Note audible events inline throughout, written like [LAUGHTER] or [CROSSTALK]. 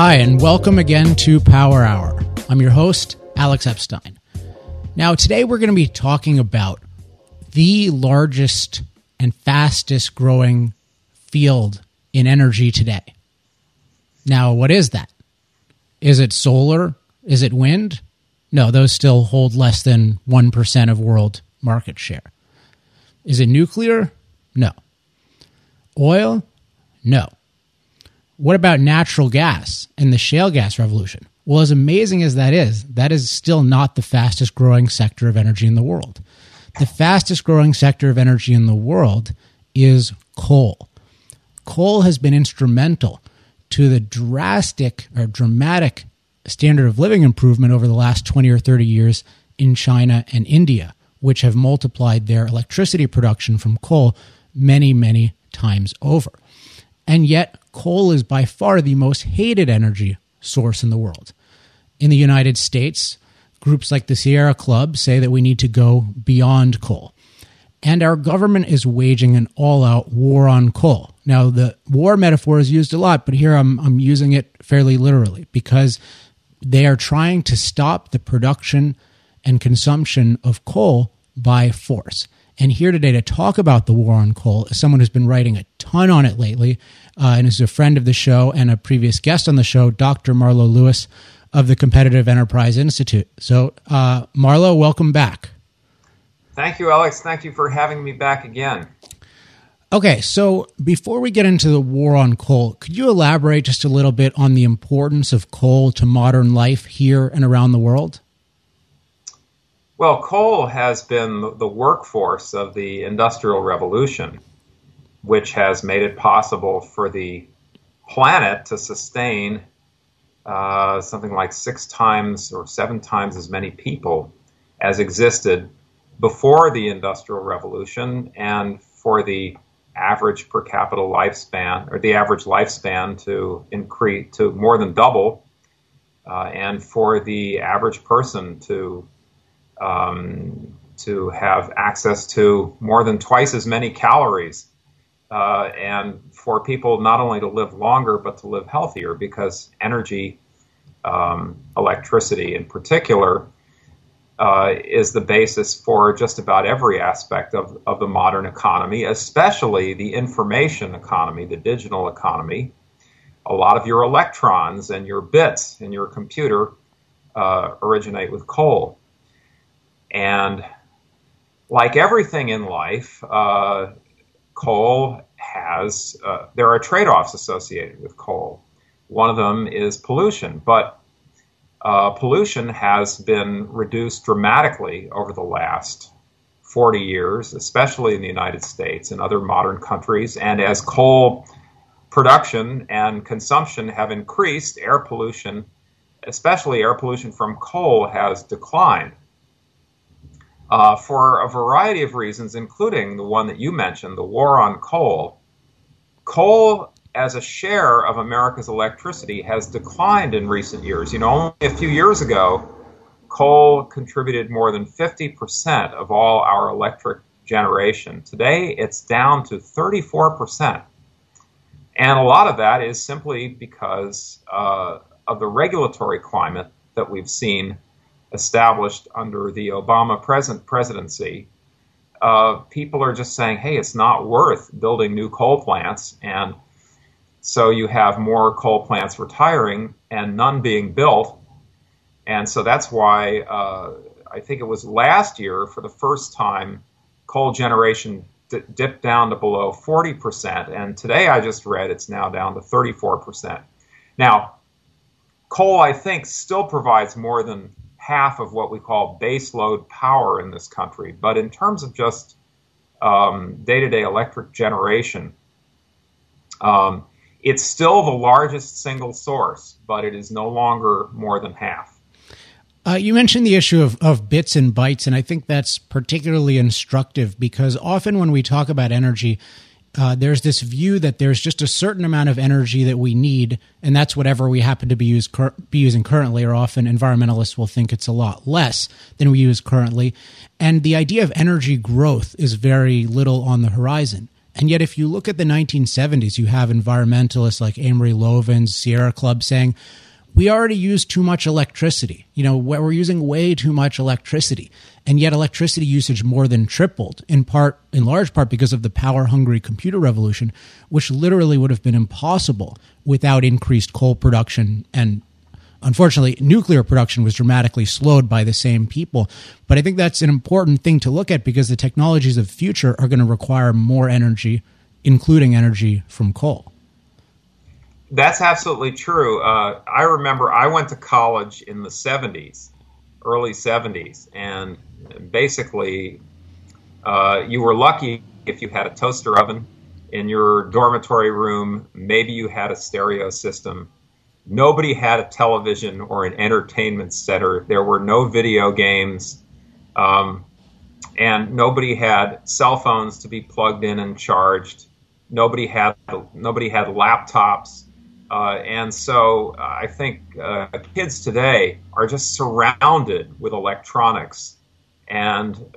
Hi, and welcome again to Power Hour. I'm your host, Alex Epstein. Now, today we're going to be talking about the largest and fastest growing field in energy today. Now, what is that? Is it solar? Is it wind? No, those still hold less than 1% of world market share. Is it nuclear? No. Oil? No. What about natural gas and the shale gas revolution? Well, as amazing as that is, that is still not the fastest growing sector of energy in the world the fastest growing sector of energy in the world is coal. Coal has been instrumental to the drastic or dramatic standard of living improvement over the last 20 or 30 years in China and India, which have multiplied their electricity production from coal many, many times over. And yet, coal is by far the most hated energy source in the world. In the United States, Groups like the Sierra Club say that we need to go beyond coal. And our government is waging an all out war on coal. Now, the war metaphor is used a lot, but here I'm, I'm using it fairly literally because they are trying to stop the production and consumption of coal by force. And here today to talk about the war on coal is someone who's been writing a ton on it lately uh, and is a friend of the show and a previous guest on the show, Dr. Marlo Lewis of the Competitive Enterprise Institute. So, uh, Marlo, welcome back. Thank you, Alex. Thank you for having me back again. Okay, so before we get into the war on coal, could you elaborate just a little bit on the importance of coal to modern life here and around the world? Well, coal has been the workforce of the Industrial Revolution, which has made it possible for the planet to sustain uh, something like six times or seven times as many people as existed before the Industrial Revolution, and for the average per capita lifespan or the average lifespan to increase to more than double, uh, and for the average person to um, to have access to more than twice as many calories uh, and for people not only to live longer but to live healthier because energy, um, electricity in particular, uh, is the basis for just about every aspect of, of the modern economy, especially the information economy, the digital economy. A lot of your electrons and your bits in your computer uh, originate with coal. And like everything in life, uh, coal has, uh, there are trade offs associated with coal. One of them is pollution, but uh, pollution has been reduced dramatically over the last 40 years, especially in the United States and other modern countries. And as coal production and consumption have increased, air pollution, especially air pollution from coal, has declined uh, for a variety of reasons, including the one that you mentioned, the war on coal. Coal, as a share of America's electricity, has declined in recent years. You know, only a few years ago, coal contributed more than 50% of all our electric generation. Today, it's down to 34%. And a lot of that is simply because uh, of the regulatory climate that we've seen established under the Obama present presidency, uh, people are just saying, hey, it's not worth building new coal plants. And so you have more coal plants retiring and none being built. And so that's why uh, I think it was last year, for the first time, coal generation dipped down to below 40%. And today I just read it's now down to 34%. Now, coal, I think, still provides more than half of what we call baseload power in this country. But in terms of just day to day electric generation, um, It's still the largest single source, but it is no longer more than half. Uh, you mentioned the issue of, of bits and bytes, and I think that's particularly instructive because often when we talk about energy, uh, there's this view that there's just a certain amount of energy that we need, and that's whatever we happen to be, use, cur- be using currently, or often environmentalists will think it's a lot less than we use currently. And the idea of energy growth is very little on the horizon. And yet, if you look at the 1970s, you have environmentalists like Amory Lovins, Sierra Club saying, we already use too much electricity. You know, we're using way too much electricity. And yet electricity usage more than tripled in part, in large part because of the power hungry computer revolution, which literally would have been impossible without increased coal production and Unfortunately, nuclear production was dramatically slowed by the same people. But I think that's an important thing to look at because the technologies of the future are going to require more energy, including energy from coal. That's absolutely true. Uh, I remember I went to college in the 70s, early 70s, and basically uh, you were lucky if you had a toaster oven in your dormitory room. Maybe you had a stereo system nobody had a television or an entertainment center. There were no video games, um, and nobody had cell phones to be plugged in and charged. Nobody had nobody had laptops, uh, and so uh, I think uh, kids today are just surrounded with electronics, and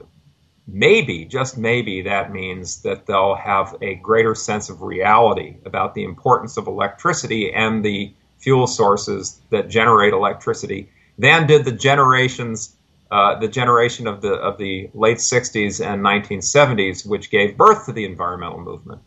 maybe just maybe that means that they'll have a greater sense of reality about the importance of electricity and the fuel sources that generate electricity than did the generations uh, the generation of the of the late 60s and 1970s, which gave birth to the environmental movement.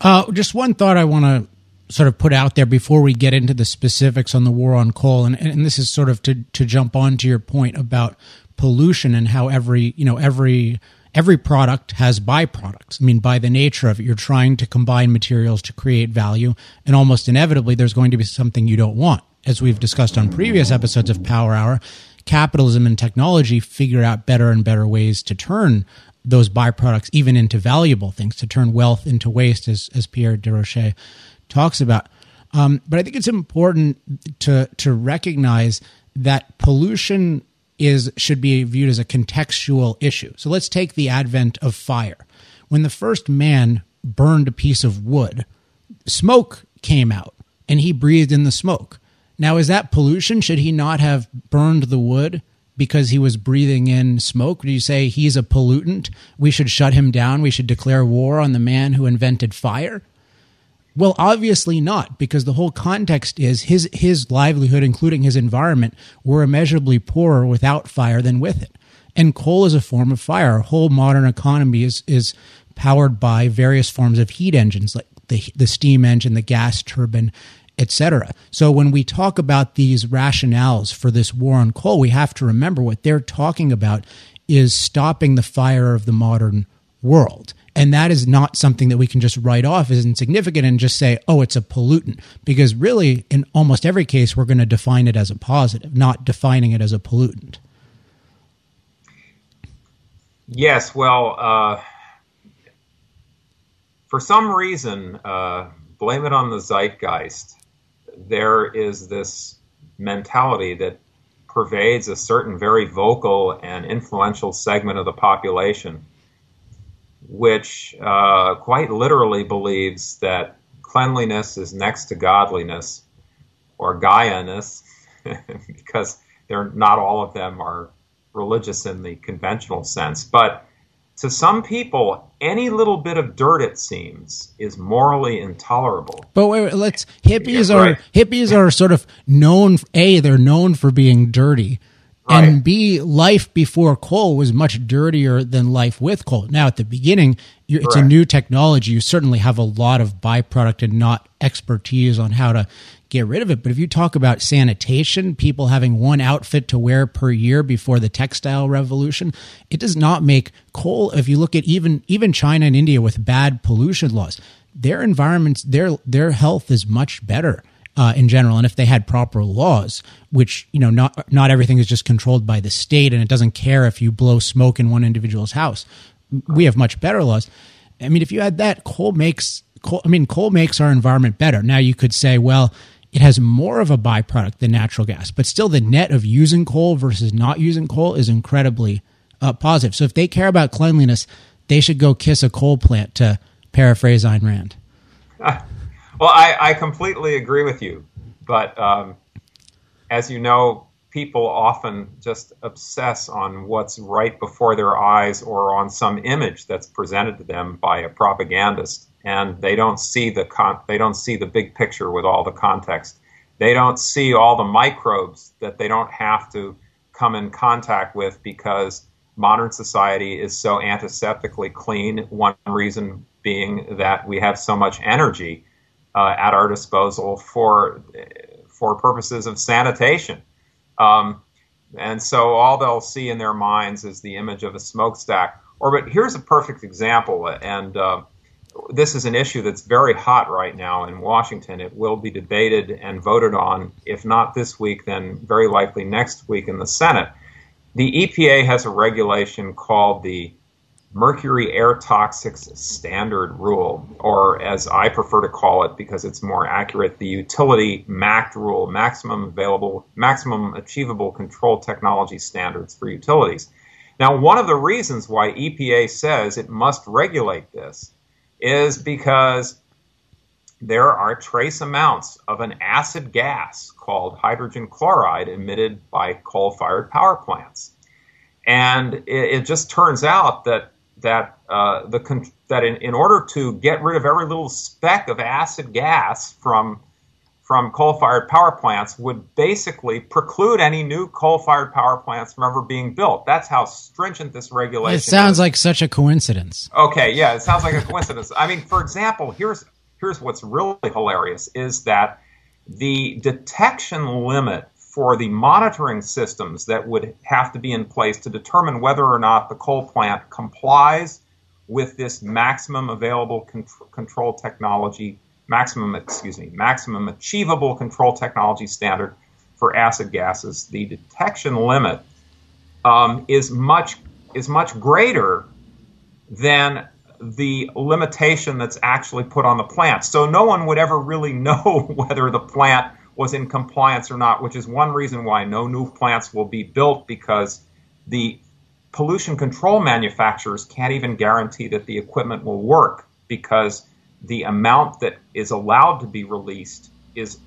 Uh, just one thought I want to sort of put out there before we get into the specifics on the war on coal, and, and this is sort of to to jump on to your point about pollution and how every you know every every product has byproducts. I mean, by the nature of it, you're trying to combine materials to create value, and almost inevitably, there's going to be something you don't want. As we've discussed on previous episodes of Power Hour, capitalism and technology figure out better and better ways to turn those byproducts even into valuable things, to turn wealth into waste, as, as Pierre Desrochers talks about. Um, but I think it's important to to recognize that pollution is should be viewed as a contextual issue. So let's take the advent of fire. When the first man burned a piece of wood, smoke came out and he breathed in the smoke. Now is that pollution? Should he not have burned the wood because he was breathing in smoke? Do you say he's a pollutant? We should shut him down. We should declare war on the man who invented fire? Well, obviously not, because the whole context is his his livelihood, including his environment, were immeasurably poorer without fire than with it. And coal is a form of fire. Our whole modern economy is is powered by various forms of heat engines, like the the steam engine, the gas turbine, etc. So when we talk about these rationales for this war on coal, we have to remember what they're talking about is stopping the fire of the modern world. And that is not something that we can just write off as insignificant and just say, oh, it's a pollutant. Because really, in almost every case, we're going to define it as a positive, not defining it as a pollutant. Yes, well, uh, for some reason, uh, blame it on the zeitgeist. There is this mentality that pervades a certain very vocal and influential segment of the population which uh, quite literally believes that cleanliness is next to godliness or Gaianess, [LAUGHS] because they're not all of them are religious in the conventional sense. But to some people, any little bit of dirt, it seems, is morally intolerable. But wait, wait let's hippies yeah, are right. hippies are sort of known. A, they're known for being dirty. Right. And B, life before coal was much dirtier than life with coal. Now, at the beginning, it's a new technology. You certainly have a lot of byproduct and not expertise on how to get rid of it. But if you talk about sanitation, people having one outfit to wear per year before the textile revolution, it does not make coal. If you look at even even China and India with bad pollution laws, their environments, their their health is much better uh, in general, and if they had proper laws, which you know, not not everything is just controlled by the state, and it doesn't care if you blow smoke in one individual's house. We have much better laws. I mean, if you had that, coal makes coal, I mean, coal makes our environment better. Now you could say, well, it has more of a byproduct than natural gas, but still the net of using coal versus not using coal is incredibly uh, positive. So if they care about cleanliness, they should go kiss a coal plant to paraphrase Ayn Rand. Well, I, I completely agree with you. But um, as you know, people often just obsess on what's right before their eyes or on some image that's presented to them by a propagandist, and they don't see the con- they don't see the big picture with all the context. They don't see all the microbes that they don't have to come in contact with because modern society is so antiseptically clean. One reason being that we have so much energy uh, at our disposal for for purposes of sanitation. Um, and so all they'll see in their minds is the image of a smokestack. Or, but here's a perfect example, and uh, this is an issue that's very hot right now in Washington. It will be debated and voted on, if not this week, then very likely next week in the Senate. The EPA has a regulation called the mercury air toxics standard rule, or as I prefer to call it because it's more accurate, the utility MACT rule, maximum available, maximum achievable control technology standards for utilities. Now, one of the reasons why EPA says it must regulate this is because there are trace amounts of an acid gas called hydrogen chloride emitted by coal fired power plants. And it, it, just turns out that that uh, the that in, in order to get rid of every little speck of acid gas from from coal-fired power plants would basically preclude any new coal-fired power plants from ever being built. That's how stringent this regulation. It sounds is. like such a coincidence. Okay, yeah, it sounds like a coincidence. I mean, for example, here's here's what's really hilarious is that the detection limit for the monitoring systems that would have to be in place to determine whether or not the coal plant complies with this maximum available control technology, maximum, excuse me, maximum achievable control technology standard for acid gases. The detection limit um, is much is much greater than the limitation that's actually put on the plant. So no one would ever really [LAUGHS] know whether the plant was in compliance or not, which is one reason why no new plants will be built because the pollution control manufacturers can't even guarantee that the equipment will work because the amount that is allowed to be released is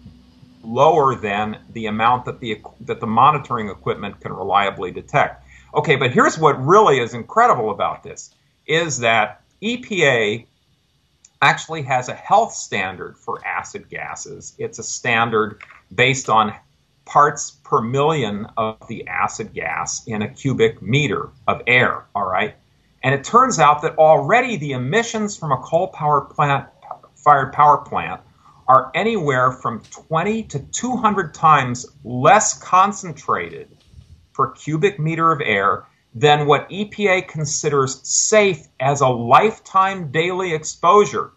lower than the amount that the that the monitoring equipment can reliably detect. Okay, but here's what really is incredible about this is that EPA actually has a health standard for acid gases. It's a standard based on parts per million of the acid gas in a cubic meter of air, all right? And it turns out that already the emissions from a coal power plant fired power plant are anywhere from 20 to 200 times less concentrated per cubic meter of air than what EPA considers safe as a lifetime daily exposure.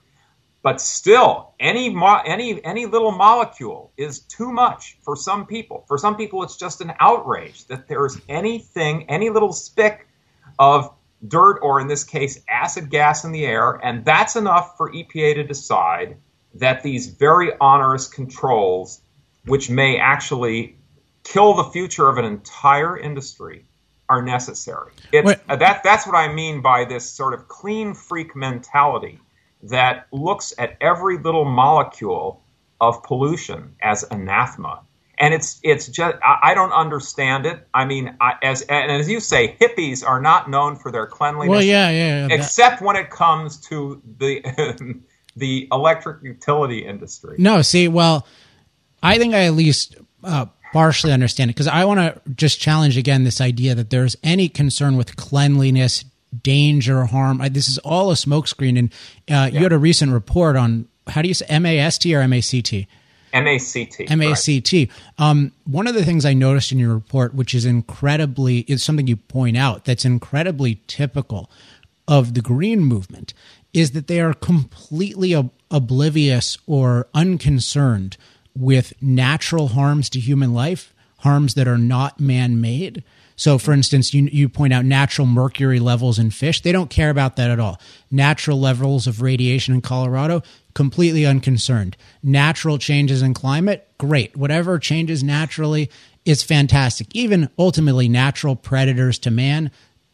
But still, any mo- any any little molecule is too much for some people. For some people, it's just an outrage that there's anything, any little speck of dirt, or in this case, acid gas in the air, and that's enough for EPA to decide that these very onerous controls, which may actually kill the future of an entire industry, are necessary. It's, uh, that, that's what I mean by this sort of clean freak mentality that looks at every little molecule of pollution as anathema. And it's it's just I, don't understand it. I mean, I, as and as you say, hippies are not known for their cleanliness. Well, yeah, yeah. yeah except that. when it comes to the [LAUGHS] the electric utility industry. No, see, well, I think I at least uh, partially understand it because I want to just challenge again this idea that there's any concern with cleanliness, danger, harm. I, this is all a smokescreen. And uh, yeah. you had a recent report on how do you say MAST or MACT? MACT. MACT. Right. Um, one of the things I noticed in your report, which is incredibly, is something you point out that's incredibly typical of the green movement, is that they are completely ob- oblivious or unconcerned with natural harms to human life, harms that are not man made. So, for instance, you, you point out natural mercury levels in fish. They don't care about that at all. Natural levels of radiation in Colorado, completely unconcerned. Natural changes in climate, great. Whatever changes naturally is fantastic. Even ultimately, natural predators to man,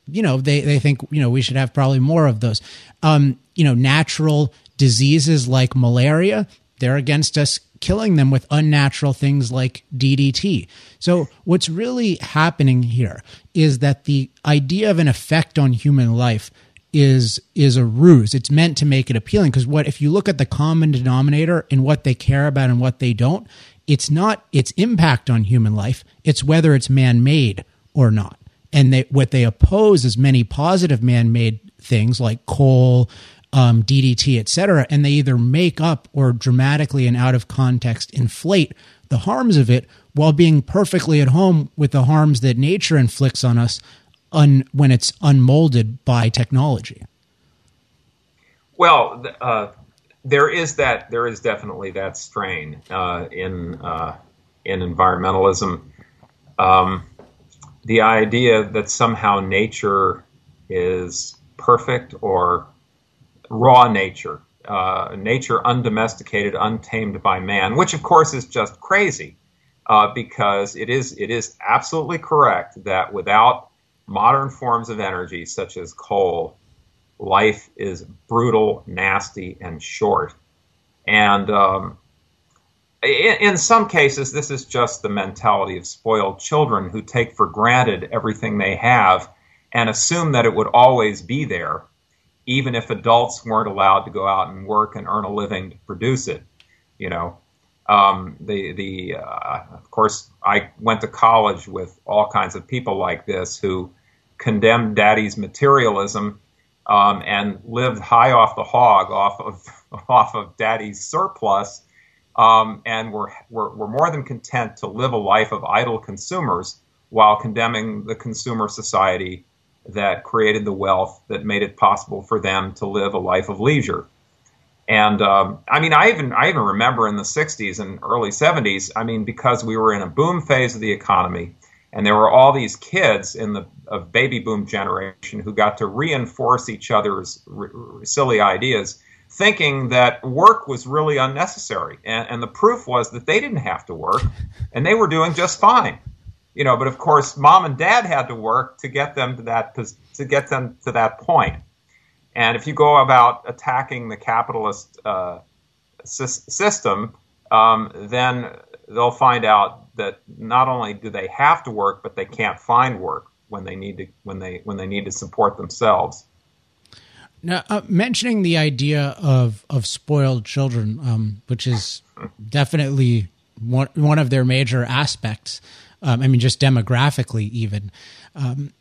you know, they, they think, you know, we should have probably more of those. Um, you know, natural diseases like malaria, they're against us killing them with unnatural things like DDT. So, what's really happening here is that the idea of an effect on human life is is a ruse. It's meant to make it appealing because what if you look at the common denominator and what they care about and what they don't, it's not its impact on human life, it's whether it's man-made or not. And they, what they oppose is many positive man-made things like coal, um, DDT, etc., and they either make up or dramatically and out of context inflate the harms of it while being perfectly at home with the harms that nature inflicts on us un, when it's unmolded by technology. Well, uh, there is that. There is definitely that strain uh, in uh, in environmentalism. Um, the idea that somehow nature is perfect or raw nature, uh, nature undomesticated, untamed by man, which of course is just crazy, uh, because it is it is absolutely correct that without modern forms of energy such as coal, life is brutal, nasty, and short. And um, in, in, some cases, this is just the mentality of spoiled children who take for granted everything they have and assume that it would always be there, even if adults weren't allowed to go out and work and earn a living to produce it. You know, um, the the uh, of course I went to college with all kinds of people like this who condemned daddy's materialism um, and lived high off the hog, off of [LAUGHS] off of daddy's surplus, um, and were, were were more than content to live a life of idle consumers while condemning the consumer society that created the wealth that made it possible for them to live a life of leisure. And um, I mean, I even I even remember in the '60s and early '70s. I mean, because we were in a boom phase of the economy, and there were all these kids in the of baby boom generation who got to reinforce each other's r- r- silly ideas, thinking that work was really unnecessary. And, and the proof was that they didn't have to work, and they were doing just fine. You know, but of course, mom and dad had to work to get them to that to get them to that point. And if you go about attacking the capitalist uh, system, um, then they'll find out that not only do they have to work, but they can't find work when they need to when they when they need to support themselves. Now, uh, mentioning the idea of of spoiled children, um, which is [LAUGHS] definitely one one of their major aspects. Um, I mean, just demographically, even. Um,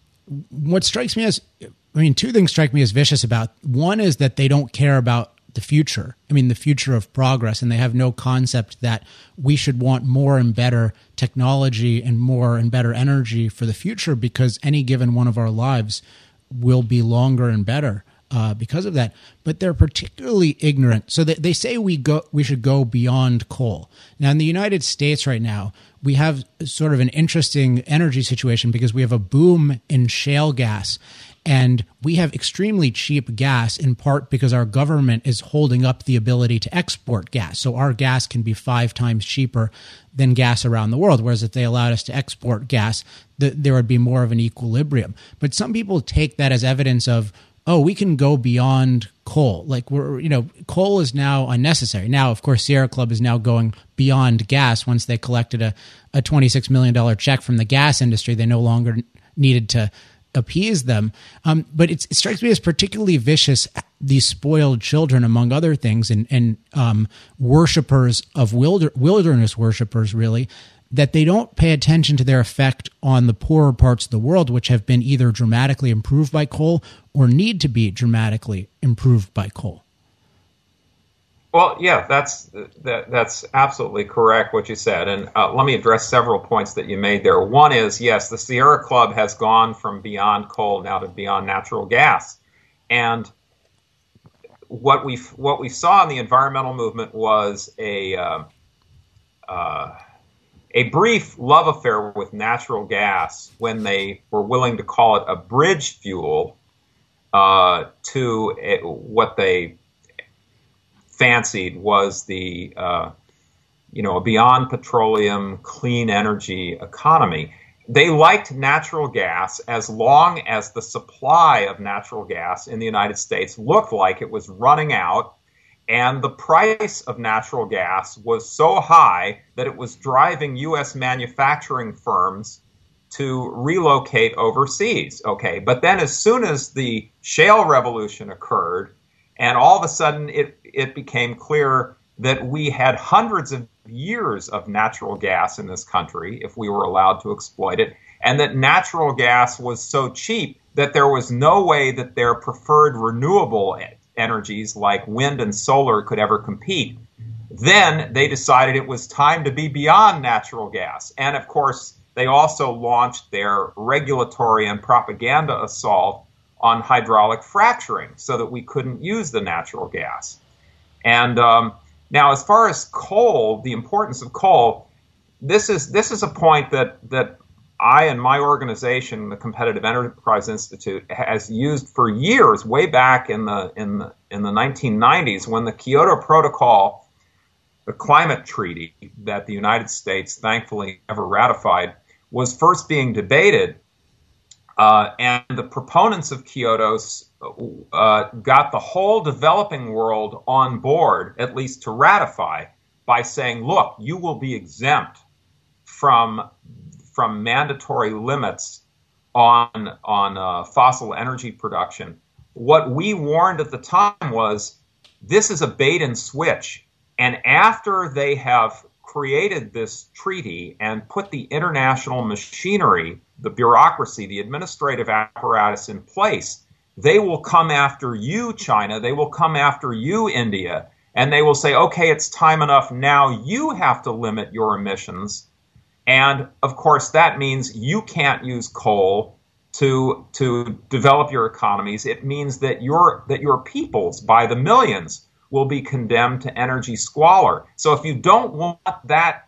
what strikes me as, I mean, two things strike me as vicious about. One is that they don't care about the future. I mean, the future of progress, and they have no concept that we should want more and better technology and more and better energy for the future because any given one of our lives will be longer and better uh, because of that. But they're particularly ignorant. So they, they say we go we should go beyond coal. Now in the United States right now, we have sort of an interesting energy situation because we have a boom in shale gas and we have extremely cheap gas in part because our government is holding up the ability to export gas. So our gas can be five times cheaper than gas around the world. Whereas if they allowed us to export gas, the, there would be more of an equilibrium. But some people take that as evidence of, oh, we can go beyond coal. Like we're, you know, coal is now unnecessary. Now, of course, Sierra Club is now going beyond gas once they collected a, a $26 million check from the gas industry. They no longer needed to appease them. Um, but it strikes me as particularly vicious these spoiled children, among other things, and and um, worshippers of wilder, wilderness worshippers, really, that they don't pay attention to their effect on the poorer parts of the world, which have been either dramatically improved by coal or need to be dramatically improved by coal. Well, yeah, that's that, that's absolutely correct what you said, and uh, let me address several points that you made there. One is yes, the Sierra Club has gone from beyond coal now to beyond natural gas, and what we what we saw in the environmental movement was a uh, uh, a brief love affair with natural gas when they were willing to call it a bridge fuel uh, to a, what they fancied was the uh, you know a beyond petroleum clean energy economy. They liked natural gas as long as the supply of natural gas in the United States looked like it was running out and the price of natural gas was so high that it was driving U.S. manufacturing firms to relocate overseas. Okay, but then as soon as the shale revolution occurred, and all of a sudden it, it became clear that we had hundreds of years of natural gas in this country if we were allowed to exploit it, and that natural gas was so cheap that there was no way that their preferred renewable energies like wind and solar could ever compete. Then they decided it was time to be beyond natural gas. And of course, they also launched their regulatory and propaganda assault on hydraulic fracturing so that we couldn't use the natural gas. And um, now, as far as coal, the importance of coal, this is this is a point that that I and my organization, the Competitive Enterprise Institute, has used for years, way back in the in the, in the 1990s, when the Kyoto Protocol, the climate treaty that the United States thankfully never ratified, was first being debated, uh, and the proponents of Kyoto's uh, got the whole developing world on board, at least to ratify, by saying, "Look, you will be exempt from from mandatory limits on on uh, fossil energy production. What we warned at the time was this is a bait and switch, and after they have created this treaty and put the international machinery, the bureaucracy, the administrative apparatus in place, they will come after you, China. They will come after you, India. And they will say, okay, it's time enough. Now you have to limit your emissions and of course, that means you can't use coal to to develop your economies. It means that your that your peoples by the millions will be condemned to energy squalor. So if you don't want that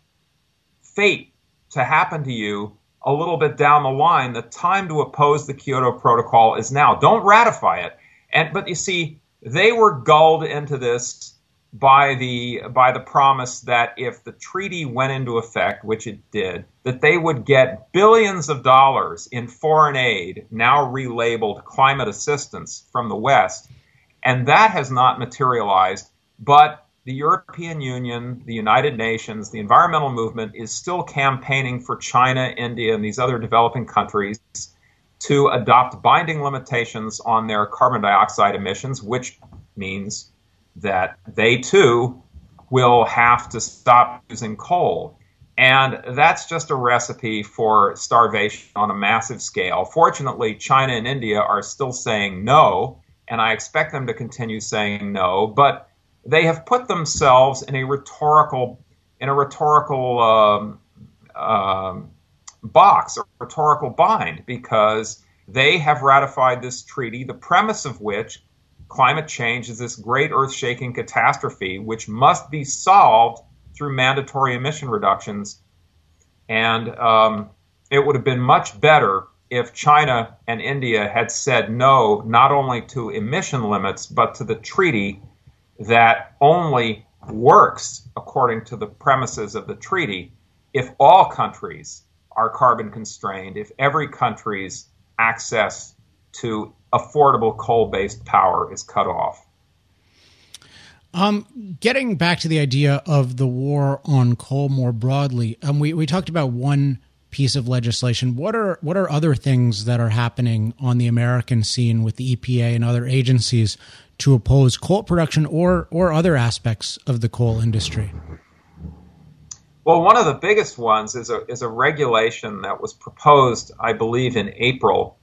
fate to happen to you a little bit down the line, the time to oppose the Kyoto Protocol is now. Don't ratify it. And but you see, they were gulled into this by the by the promise that if the treaty went into effect, which it did, that they would get billions of dollars in foreign aid, now relabeled climate assistance from the West, and that has not materialized. But the European Union, the United Nations, the environmental movement is still campaigning for China, India, and these other developing countries to adopt binding limitations on their carbon dioxide emissions, which means that they too will have to stop using coal. And that's just a recipe for starvation on a massive scale. Fortunately, China and India are still saying no, and I expect them to continue saying no, but they have put themselves in a rhetorical in a rhetorical um, um, box or rhetorical bind because they have ratified this treaty, the premise of which climate change is this great earth shaking catastrophe which must be solved through mandatory emission reductions. And um, it would have been much better if China and India had said no, not only to emission limits, but to the treaty that only works according to the premises of the treaty if all countries are carbon constrained, if every country's access to affordable coal based power is cut off. Um, getting back to the idea of the war on coal more broadly, um, we, we talked about one piece of legislation. What are what are other things that are happening on the American scene with the EPA and other agencies to oppose coal production or or other aspects of the coal industry? Well, one of the biggest ones is a is a regulation that was proposed, I believe, in April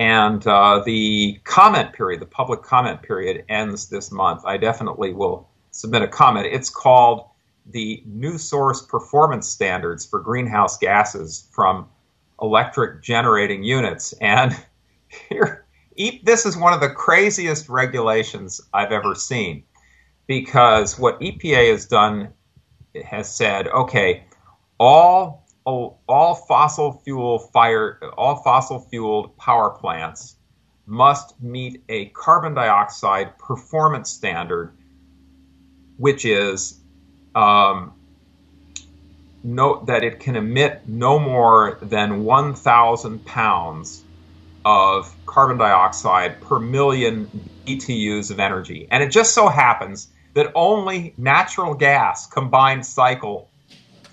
and uh, the comment period, the public comment period, ends this month. I definitely will submit a comment. It's called the New Source Performance Standards for Greenhouse Gases from Electric Generating Units. And [LAUGHS] here, this is one of the craziest regulations I've ever seen because what EPA has done has said, okay, all all fossil fuel fire all fossil fueled power plants must meet a carbon dioxide performance standard which is um, that it can emit no more than 1,000 pounds of carbon dioxide per million BTUs of energy. And it just so happens that only natural gas combined cycle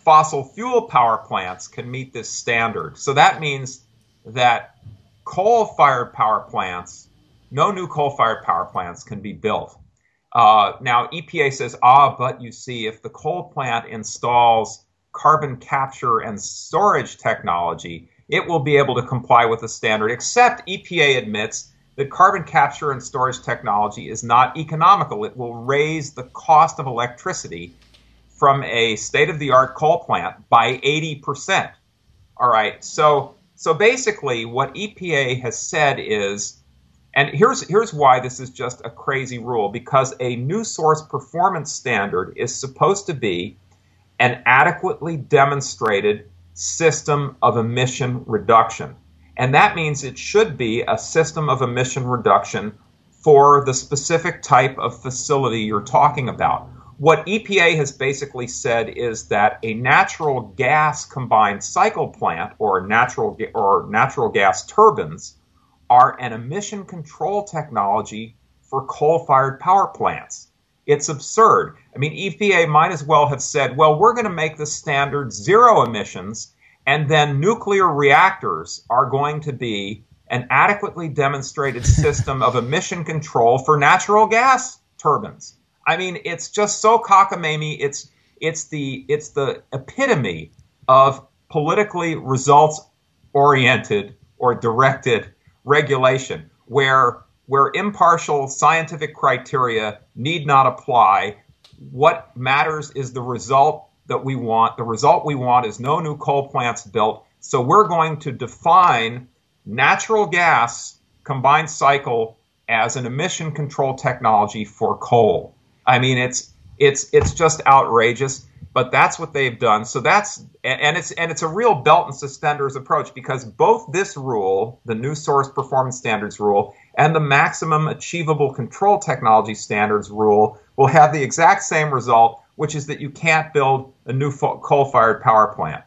fossil fuel power plants can meet this standard. So that means that coal fired power plants, no new coal fired power plants can be built. Uh, now, EPA says, ah, but you see, if the coal plant installs carbon capture and storage technology, it will be able to comply with the standard, except EPA admits that carbon capture and storage technology is not economical. It will raise the cost of electricity from a state of the art coal plant by 80%. All right. So so basically what EPA has said is and here's here's why this is just a crazy rule because a new source performance standard is supposed to be an adequately demonstrated system of emission reduction. And that means it should be a system of emission reduction for the specific type of facility you're talking about. What EPA has basically said is that a natural gas combined cycle plant or natural or natural gas turbines are an emission control technology for coal-fired power plants. It's absurd. I mean, EPA might as well have said, well, we're going to make the standard zero emissions and then nuclear reactors are going to be an adequately demonstrated system of emission control for natural gas turbines. I mean, it's just so cockamamie. It's it's the it's the epitome of politically results oriented or directed regulation where where impartial scientific criteria need not apply. What matters is the result that we want. The result we want is no new coal plants built. So we're going to define natural gas combined cycle as an emission control technology for coal. I mean, it's it's it's just outrageous, but that's what they've done. So that's and it's and it's a real belt and suspenders approach because both this rule, the new source performance standards rule, and the maximum achievable control technology standards rule will have the exact same result, which is that you can't build a new coal-fired power plant.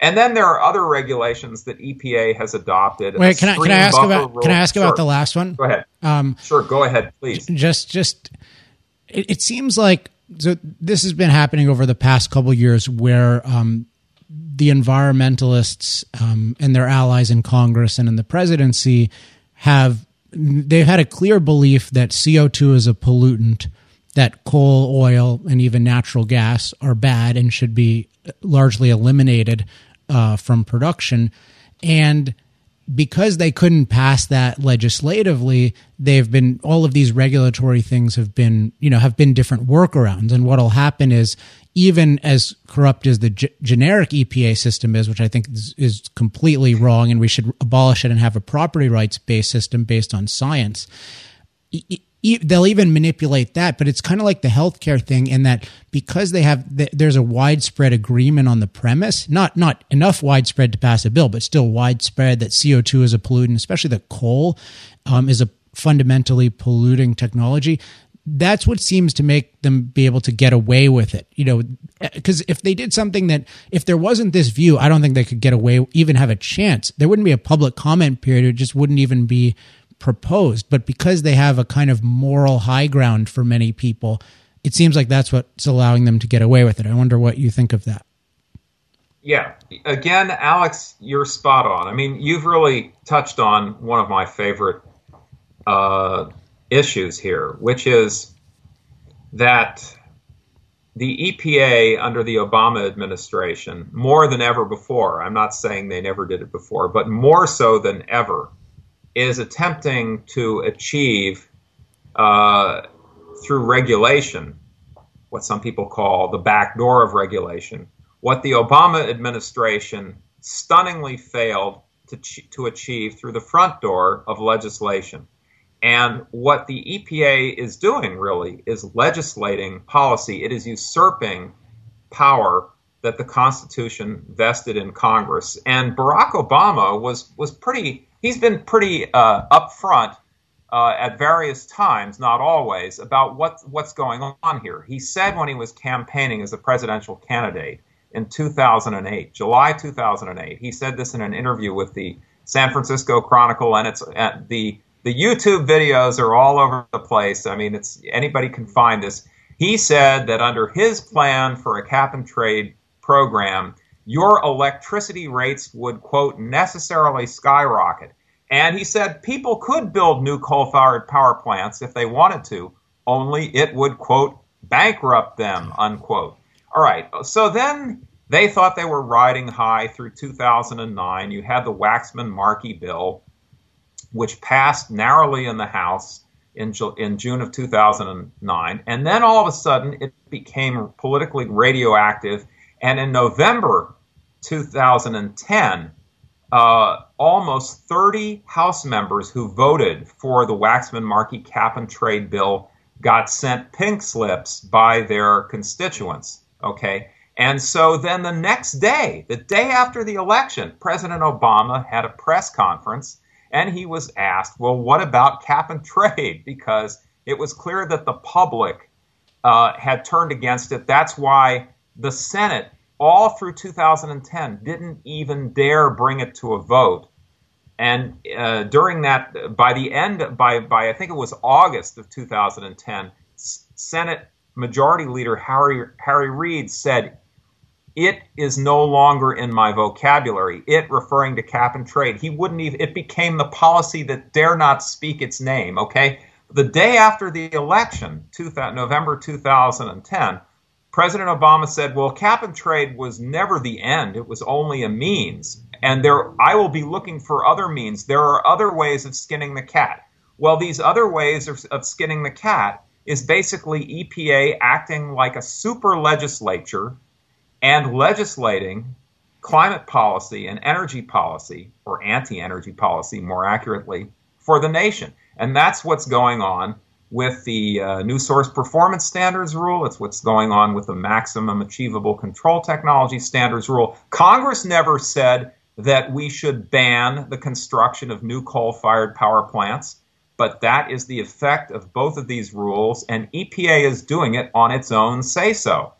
And then there are other regulations that EPA has adopted. Wait, can I, can I ask about rule. can I ask sure. about the last one? Go ahead. Um, sure, go ahead, please. Just just it, it, seems like so this has been happening over the past couple years where um, the environmentalists um, and their allies in Congress and in the presidency have they've had a clear belief that CO2 is a pollutant that coal, oil, and even natural gas are bad and should be largely eliminated uh, from production. And because they couldn't pass that legislatively, they've been all of these regulatory things have been you know have been different workarounds. And what'll happen is even as corrupt as the g- generic EPA system is, which I think is, is completely wrong, and we should abolish it and have a property rights based system based on science they'll even manipulate that but it's kind of like the healthcare thing in that because they have there's a widespread agreement on the premise not not enough widespread to pass a bill but still widespread that co2 is a pollutant especially that coal um, is a fundamentally polluting technology. That's what seems to make them be able to get away with it you know because if they did something that if there wasn't this view i don't think they could get away even have a chance. There wouldn't be a public comment period. It just wouldn't even be proposed. But because they have a kind of moral high ground for many people, it seems like that's what's allowing them to get away with it. I wonder what you think of that. Yeah. Again, Alex, you're spot on. I mean, you've really touched on one of my favorite uh, issues here, which is that the EPA under the Obama administration, more than ever before, I'm not saying they never did it before, but more so than ever, is attempting to achieve uh, through regulation what some people call the back door of regulation, what the Obama administration stunningly failed to, to achieve through the front door of legislation. And what the EPA is doing really is legislating policy. It is usurping power that the Constitution vested in Congress. And Barack Obama was was pretty he's been pretty uh, upfront uh, at various times, not always, about what, what's going on here. He said when he was campaigning as a presidential candidate in 2008, July 2008, he said this in an interview with the San Francisco Chronicle, and it's uh, the the YouTube videos are all over the place. I mean, it's anybody can find this. He said that under his plan for a cap and trade program, your electricity rates would quote necessarily skyrocket. And he said people could build new coal fired power plants if they wanted to, only it would, quote, bankrupt them, unquote. All right, so then they thought they were riding high through 2009. You had the Waxman Markey bill, which passed narrowly in the House in, in June of 2009. And then all of a sudden it became politically radioactive. And in November 2010, uh, almost 30 House members who voted for the Waxman Markey cap and trade bill got sent pink slips by their constituents. Okay. And so then the next day, the day after the election, President Obama had a press conference and he was asked, well, what about cap and trade? [LAUGHS] Because it was clear that the public uh, had turned against it. That's why the Senate all through 2010 didn't even dare bring it to a vote. And uh, during that, by the end, by, by I think it was August of 2010, Senate Majority Leader Harry, Harry Reid said, It is no longer in my vocabulary. It referring to cap and trade. He wouldn't even, it became the policy that dare not speak its name, okay? The day after the election, 2000, November 2010, President Obama said, "Well, cap and trade was never the end; it was only a means, and there I will be looking for other means. There are other ways of skinning the cat." Well, these other ways of, of skinning the cat is basically EPA acting like a super legislature and legislating climate policy and energy policy, or anti-energy policy, more accurately, for the nation, and that's what's going on with the uh, new source performance standards rule. It's what's going on with the maximum achievable control technology standards rule. Congress never said that we should ban the construction of new coal fired power plants, but that is the effect of both of these rules, and EPA is doing it on its own say so.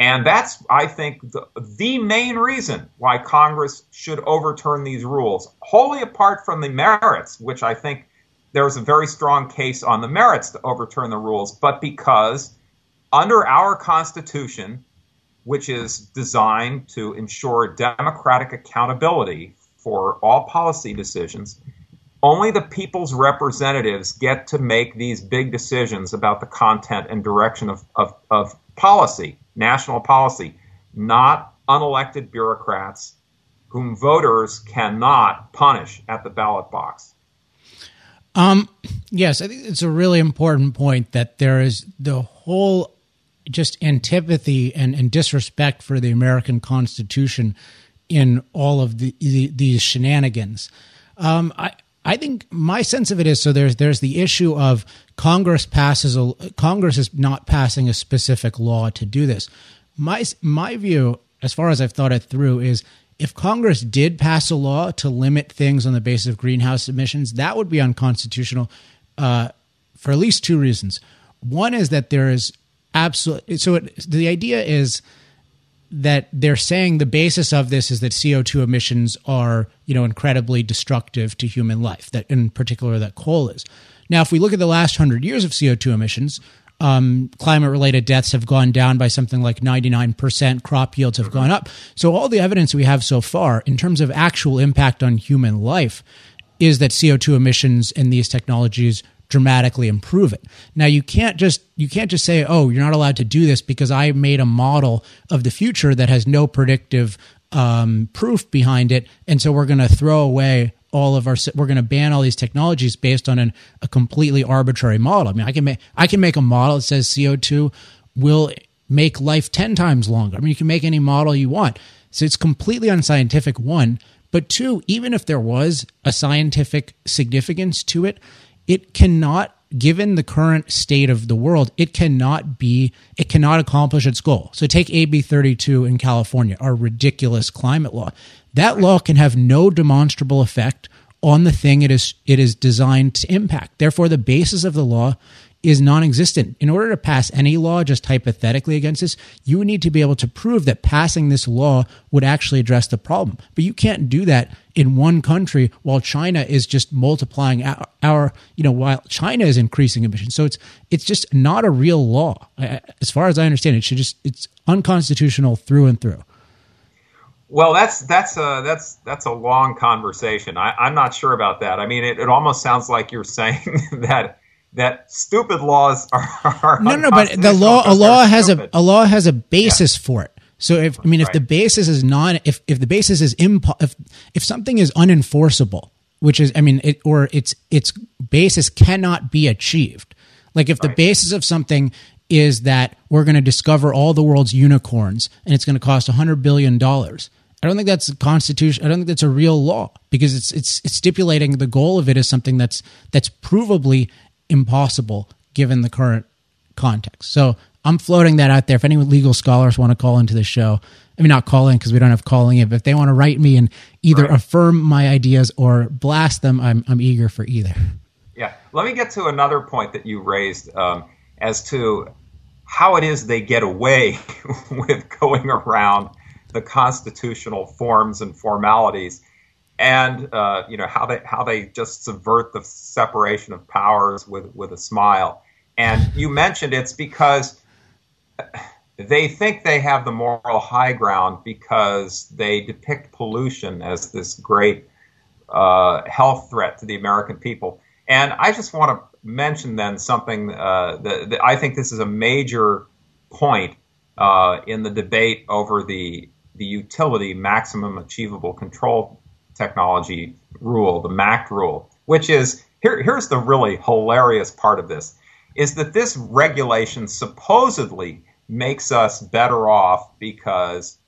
And that's, I think, the, the main reason why Congress should overturn these rules, wholly apart from the merits, which I think there's a very strong case on the merits to overturn the rules, but because under our Constitution, which is designed to ensure democratic accountability for all policy decisions, only the people's representatives get to make these big decisions about the content and direction of, of, of policy, national policy, not unelected bureaucrats whom voters cannot punish at the ballot box. Um, yes, I think it's a really important point that there is the whole just antipathy and, and disrespect for the American Constitution in all of the, the these shenanigans. Um, I I think my sense of it is so. There's there's the issue of Congress passes a Congress is not passing a specific law to do this. My my view, as far as I've thought it through, is if Congress did pass a law to limit things on the basis of greenhouse emissions, that would be unconstitutional uh, for at least two reasons. One is that there is absolute. So it, the idea is that they're saying the basis of this is that CO2 emissions are, you know, incredibly destructive to human life. That in particular, that coal is. Now, if we look at the last hundred years of CO2 emissions, um, climate related deaths have gone down by something like 99%. Crop yields have gone up. So, all the evidence we have so far in terms of actual impact on human life is that CO2 emissions and these technologies dramatically improve it. Now you can't just you can't just say, "Oh, you're not allowed to do this because I made a model of the future that has no predictive um, proof behind it, and so we're going to throw away all of our we're going to ban all these technologies based on an, a completely arbitrary model. I mean, I can make I can make a model that says CO2 will make life 10 times longer. I mean, you can make any model you want. So it's completely unscientific one, but two, even if there was a scientific significance to it, it cannot given the current state of the world, it cannot be, it cannot accomplish its goal. So take AB 32 in California, our ridiculous climate law. That law can have no demonstrable effect on the thing it is it is designed to impact. Therefore, the basis of the law is non-existent. In order to pass any law, just hypothetically against this, you need to be able to prove that passing this law would actually address the problem. But you can't do that in one country while China is just multiplying our, our you know, while China is increasing emissions. So it's it's just not a real law, as far as I understand. It should just it's unconstitutional through and through. Well, that's that's a that's that's a long conversation. I, am not sure about that. I mean, it, it almost sounds like you're [LAUGHS] saying that that stupid laws are, are no no but the law a law has stupid. a a law has a basis yeah. for it so if i mean if right. the basis is not if if the basis is impo- if if something is unenforceable which is i mean it or its its basis cannot be achieved like if right. the basis of something is that we're going to discover all the world's unicorns and it's going to cost 100 billion dollars I don't think that's a constitution. I don't think that's a real law because it's, it's it's stipulating the goal of it is something that's that's provably impossible given the current context. So I'm floating that out there. If any legal scholars want to call into the show, I mean, not calling because we don't have calling it, but if they want to write me and either right. affirm my ideas or blast them, I'm, I'm eager for either. Yeah. Let me get to another point that you raised um, as to how it is they get away [LAUGHS] with going around the constitutional forms and formalities and uh, you know how they how they just subvert the separation of powers with with a smile. And you mentioned it's because they think they have the moral high ground because they depict pollution as this great uh, health threat to the American people. And I just want to mention then something uh, that, that, I think this is a major point uh, in the debate over the the utility maximum achievable control technology rule, the MACT rule, which is here, here's the really hilarious part of this is that this regulation supposedly makes us better off because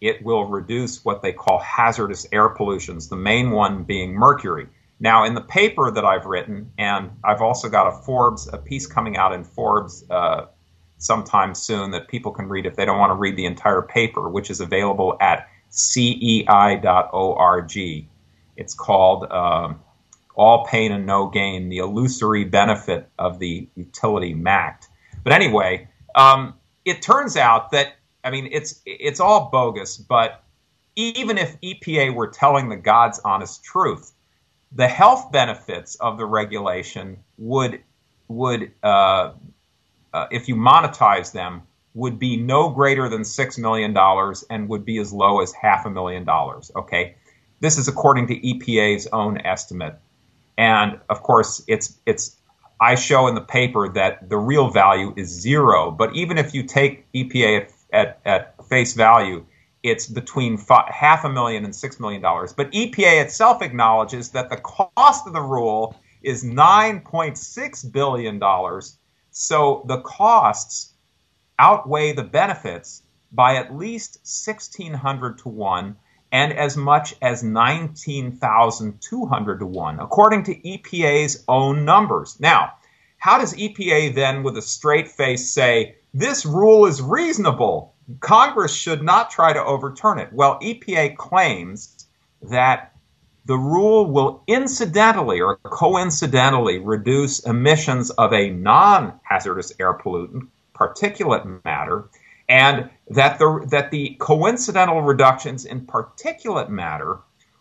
it will reduce what they call hazardous air pollutions, the main one being mercury. Now, in the paper that I've written, and I've also got a Forbes, a piece coming out in Forbes uh, sometime soon that people can read if they don't want to read the entire paper, which is available at cei.org. It's called um, All Pain and No Gain The Illusory Benefit of the Utility MACT. But anyway, um, it turns out that, I mean, it's, it's all bogus, but even if EPA were telling the God's honest truth, the health benefits of the regulation would, would uh, uh, if you monetize them, would be no greater than $6 million and would be as low as half a million dollars. Okay. This is according to EPA's own estimate. And of course, it's, it's, I show in the paper that the real value is zero. But even if you take EPA at, at, at face value, it's between five, half a million and six million dollars. But EPA itself acknowledges that the cost of the rule is $9.6 billion. So the costs outweigh the benefits by at least 1600 to 1 and as much as 19,200 to 1, according to EPA's own numbers. Now, how does EPA then, with a straight face, say this rule is reasonable? Congress should not try to overturn it. Well, EPA claims that the rule will incidentally or coincidentally reduce emissions of a non hazardous air pollutant particulate matter, and that the, that the coincidental reductions in particulate matter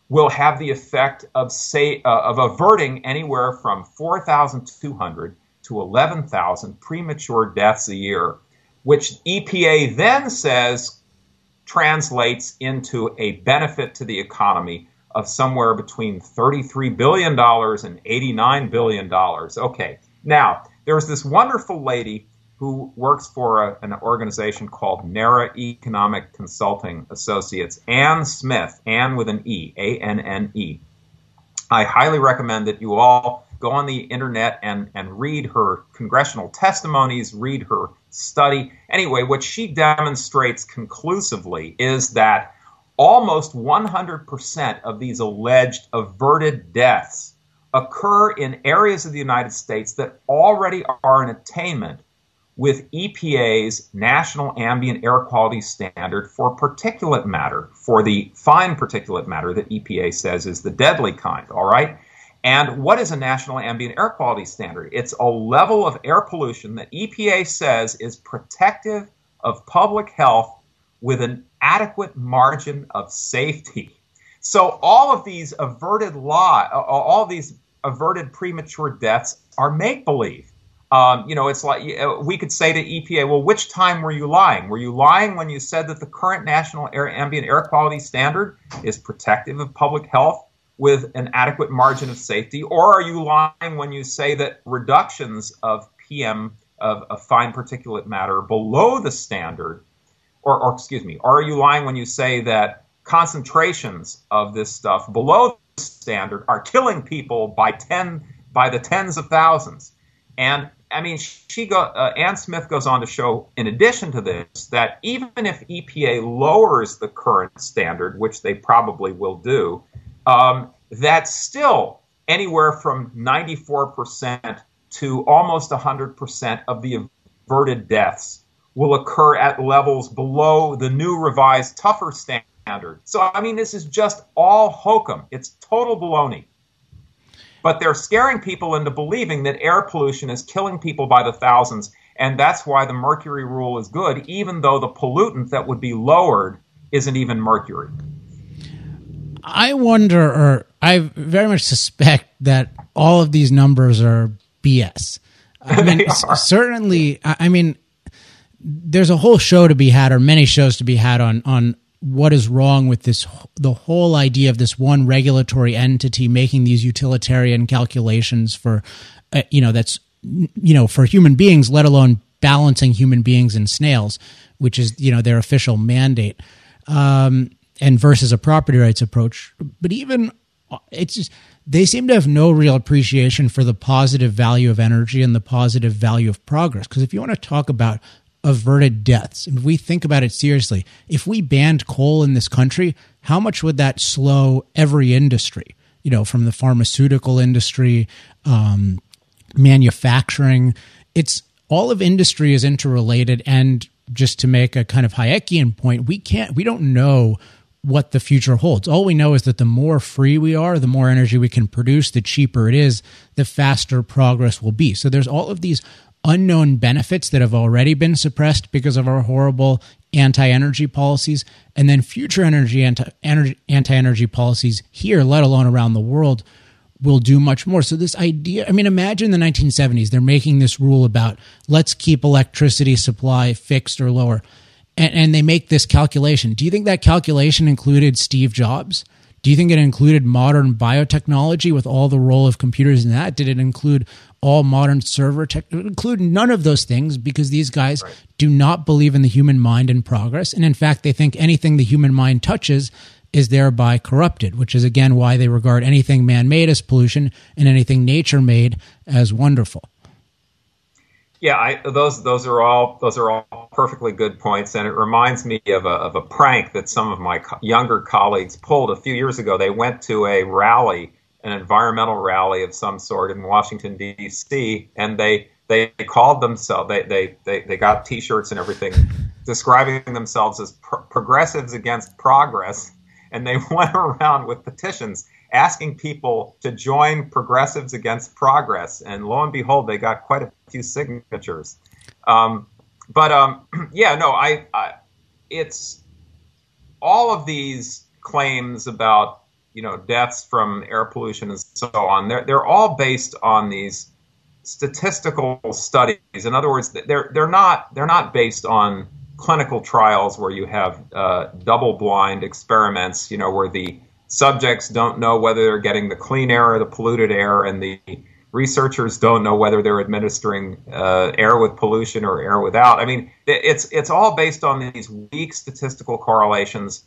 will have the effect of say uh, of averting anywhere from 4,200 to 11,000 premature deaths a year, which EPA then says translates into a benefit to the economy of somewhere between $33 billion and $89 billion. Okay, now there's this wonderful lady who works for a, an organization called NERA Economic Consulting Associates, Anne Smith, Anne with an E, A N N E. I highly recommend that you all go on the internet and, and read her congressional testimonies, read her study. Anyway, what she demonstrates conclusively is that almost 100% of these alleged averted deaths occur in areas of the United States that already are in attainment with EPA's National Ambient Air Quality Standard for particulate matter, for the fine particulate matter that EPA says is the deadly kind, all right? And what is a National Ambient Air Quality Standard? It's a level of air pollution that EPA says is protective of public health with an adequate margin of safety. So all of these averted law, all these averted premature deaths are make believe. Um, you know, it's like uh, we could say to EPA, well, which time were you lying? Were you lying when you said that the current national air, ambient air quality standard is protective of public health with an adequate margin of safety? Or are you lying when you say that reductions of PM, of, of fine particulate matter below the standard, or, or excuse me, are you lying when you say that concentrations of this stuff below the standard are killing people by 10, by the tens of thousands? And I mean, she go, uh, Anne Smith goes on to show, in addition to this, that even if EPA lowers the current standard, which they probably will do, um, that still anywhere from 94% to almost 100% of the averted deaths will occur at levels below the new revised tougher standard. So, I mean, this is just all hokum. It's total baloney but they're scaring people into believing that air pollution is killing people by the thousands. And that's why the mercury rule is good, even though the pollutant that would be lowered isn't even mercury. I wonder, or I very much suspect that all of these numbers are BS. I mean, [LAUGHS] certainly, I mean, there's a whole show to be had, or many shows to be had on on what is wrong with this the whole idea of this one regulatory entity making these utilitarian calculations for uh, you know that's you know for human beings let alone balancing human beings and snails which is you know their official mandate um, and versus a property rights approach. But even uh, it's just they seem to have no real appreciation for the positive value of energy and the positive value of progress. Because if you want to talk about averted deaths. And if we think about it seriously, if we banned coal in this country, how much would that slow every industry? You know, from the pharmaceutical industry, um, manufacturing. It's all of industry is interrelated. And just to make a kind of Hayekian point, we can't, we don't know what the future holds. All we know is that the more free we are, the more energy we can produce, the cheaper it is, the faster progress will be. So there's all of these unknown benefits that have already been suppressed because of our horrible anti-energy policies and then future energy anti-energy policies here let alone around the world will do much more. So this idea i mean imagine the 1970s they're making this rule about let's keep electricity supply fixed or lower. And, and they make this calculation. Do you think that calculation included steve jobs? Do you think it included modern biotechnology with all the role of computers in that? Did it include all modern server tech? Include none of those things because these guys right. do not believe in the human mind and progress. And in fact, they think anything the human mind touches is thereby corrupted, which is again why they regard anything man made as pollution and anything nature made as wonderful. Yeah, I, those those are all those are all perfectly good points, and it reminds me of a of a prank that some of my co- younger colleagues pulled a few years ago. They went to a rally, an environmental rally of some sort in Washington D.C., and they they called themselves they they they, they got T-shirts and everything, describing themselves as pro- progressives against progress, and they [LAUGHS] went around with petitions asking people to join Progressives Against Progress, and lo and behold, they got quite a few signatures. Um, but um, [CLEARS THROAT] yeah, no, I, I, it's all of these claims about you know deaths from air pollution and so on. They're they're all based on these statistical studies. In other words, they're they're not they're not based on clinical trials where you have uh, double blind experiments. You know where the subjects don't know whether they're getting the clean air or the polluted air, and the researchers don't know whether they're administering uh, air with pollution or air without. I mean, it's it's all based on these weak statistical correlations,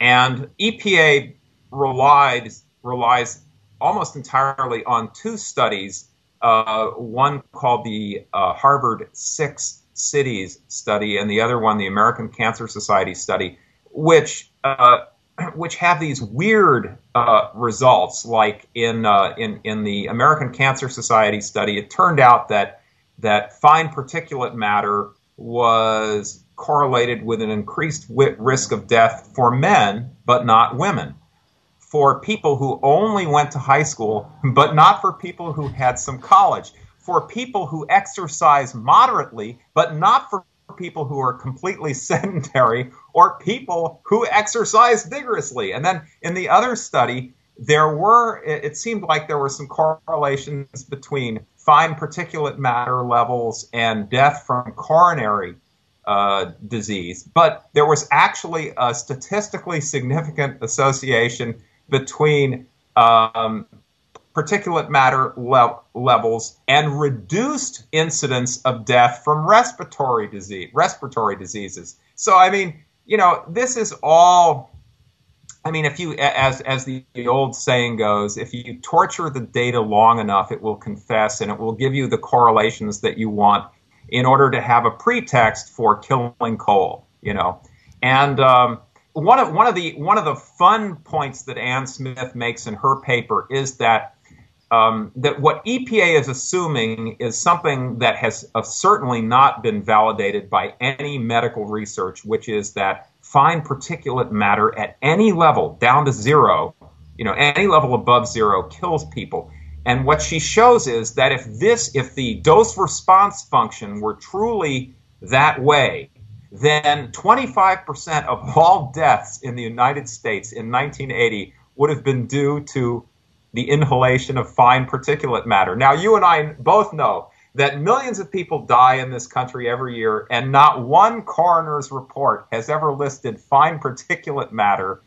and EPA relied relies almost entirely on two studies. Uh, one called the uh, Harvard Six Cities study, and the other one, the American Cancer Society study, which uh, [CLEARS THROAT] which have these weird uh, results. Like in uh, in in the American Cancer Society study, it turned out that that fine particulate matter was correlated with an increased risk of death for men, but not women. For people who only went to high school, but not for people who had some college. For people who exercise moderately, but not for people who are completely [LAUGHS] sedentary or people who exercise vigorously. And then in the other study, there were, it seemed like there were some correlations between fine particulate matter levels and death from coronary uh, disease. But there was actually a statistically significant association between um, particulate matter le- levels and reduced incidence of death from respiratory disease, respiratory diseases. So, I mean, you know, this is all I mean, if you, as as the, old saying goes, if you torture the data long enough, it will confess, and it will give you the correlations that you want in order to have a pretext for killing coal. You know, and um, one of one of the one of the fun points that Anne Smith makes in her paper is that um, that what EPA is assuming is something that has uh, certainly not been validated by any medical research, which is that fine particulate matter at any level down to zero, you know, any level above zero kills people. And what she shows is that if this, if the dose response function were truly that way, then 25% of all deaths in the United States in 1980 would have been due to the inhalation of fine particulate matter. Now, you and I both know that millions of people die in this country every year, and not one coroner's report has ever listed fine particulate matter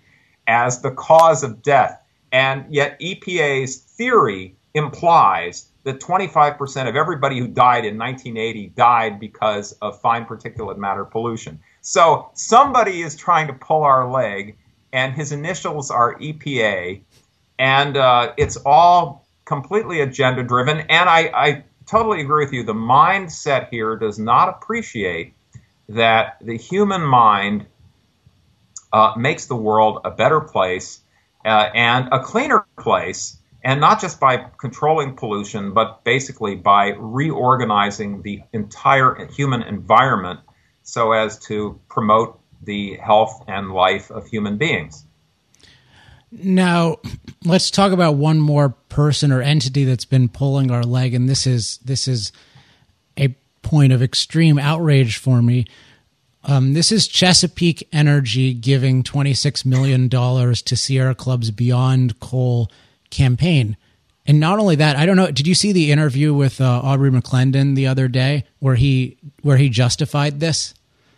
as the cause of death. And yet, EPA's theory implies that 25% of everybody who died in 1980 died because of fine particulate matter pollution. So, somebody is trying to pull our leg, and his initials are EPA, and uh, it's all completely agenda driven. And I, I totally agree with you. The mindset here does not appreciate that the human mind uh, makes the world a better place uh, and a cleaner place, and not just by controlling pollution, but basically by reorganizing the entire human environment so as to promote the health and life of human beings. Now, let's talk about one more person or entity that's been pulling our leg, and this is this is a point of extreme outrage for me. Um, this is Chesapeake Energy giving twenty six million dollars to Sierra Club's Beyond Coal campaign, and not only that, I don't know. Did you see the interview with uh, Aubrey McClendon the other day where he where he justified this?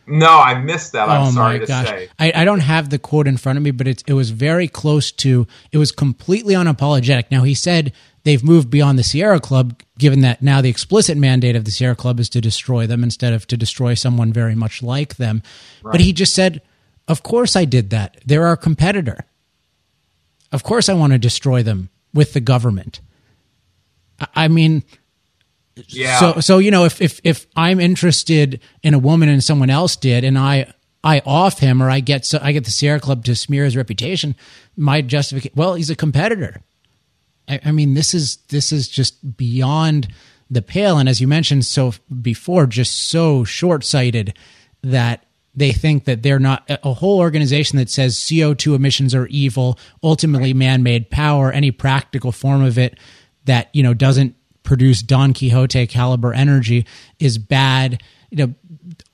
No, I missed that. I'm oh sorry my gosh. Say. I, I don't have the quote in front of me, but it, it was very close to, it was completely unapologetic. Now, he said they've moved beyond the Sierra Club, given that now the explicit mandate of the Sierra Club is to destroy them instead of to destroy someone very much like them. Right. But he just said, Of course I did that. They're our competitor. Of course I want to destroy them with the government. I, mean, yeah. So so you know if if if I'm interested in a woman and someone else did and I I off him or I get so I get the Sierra Club to smear his reputation, my justification well he's a competitor. I, I mean this is this is just beyond the pale and as you mentioned so before just so short sighted that they think that they're not a whole organization that says CO2 emissions are evil, ultimately man made power, any practical form of it that, you know, doesn't produce Don Quixote caliber energy is bad. You know,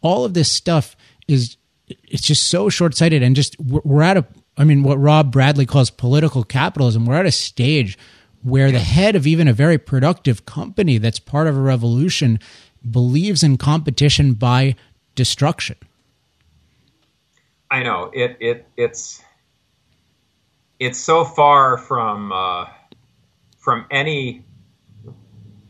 all of this stuff is it's just so short sighted and just we're at a I mean what Rob Bradley calls political capitalism. We're at a stage where the head of even a very productive company that's part of a revolution believes in competition by destruction. I know it. It it's it's so far from uh, from any